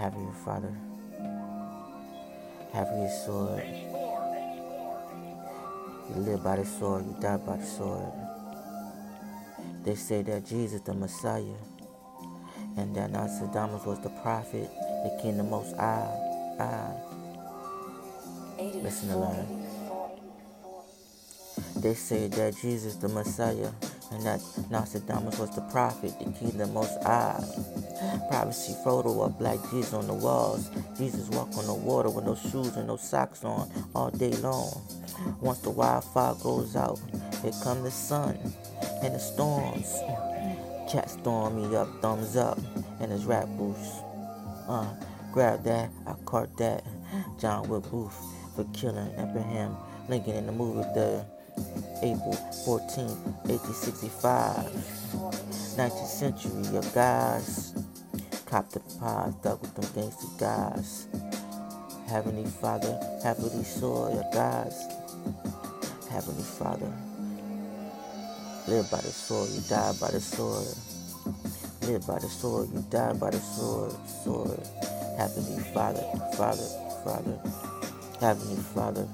Heavenly Father, Have your Sword. You live by the sword, you die by the sword. They say that Jesus the Messiah, and that Nostradamus was the prophet, the king the most high. Listen to learn. They say that Jesus the Messiah, and that Nostradamus was the prophet, the king the most high. Privacy photo of black Jesus on the walls. Jesus walk on the water with no shoes and no socks on all day long. Once the wildfire goes out, here come the sun and the storms. Cat storm me up, thumbs up, and his rap boots. Uh, grab that, I caught that. John Wilkes Booth for killing Abraham Lincoln in the movie The April 14, 1865. 19th century, your guys cop the pies, with them gangster guys. Heavenly Father, Heavenly Soul, your guys. Heavenly Father, live by the sword, you die by the sword. Live by the sword, you die by the sword, sword. Heavenly Father, Father, Father. Heavenly Father,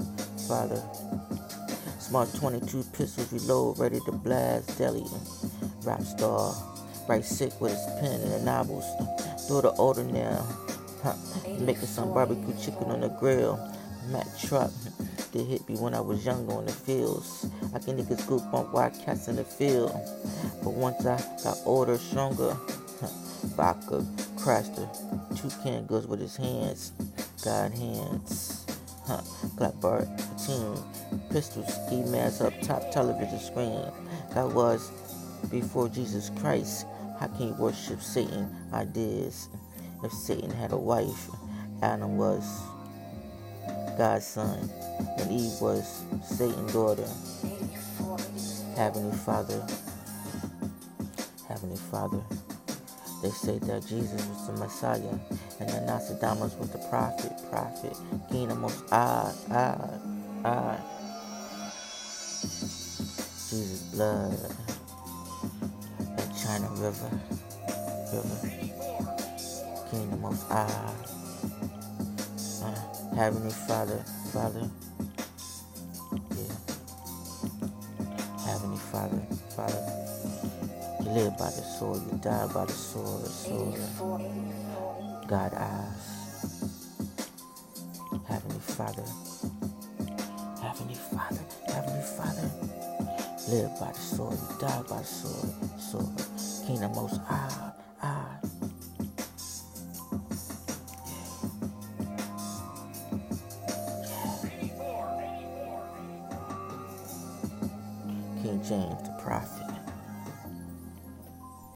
Father. Smart 22 pistols reload, ready to blast deli. Rap star, right sick with his pen and the novels. Daughter older now, making some barbecue chicken on the grill. Mac truck, they hit me when I was younger on the fields. I can niggas scoop on wild cats in the field. But once I got older, stronger, vodka, crashed the two can goods with his hands. God hands. Huh. Blackbird team. Pistols, he mask up top television screen. That was before Jesus Christ. How can you worship Satan? Ideas. If Satan had a wife, Adam was God's son, and Eve was Satan's daughter. Heavenly Father, Heavenly Father, they say that Jesus was the Messiah, and that Nostradamus was the prophet, prophet, king of most ah, ah, ah. Jesus' blood, that China River, River, king of most ah. Uh, Heavenly Father, Father, yeah. Heavenly Father, Father. Live by the sword, you die by the sword, sword. God eyes. Heavenly Father, Heavenly Father, Heavenly Father. Live by the sword, you die by the sword, sword. Kingdom most high, high. King James the prophet.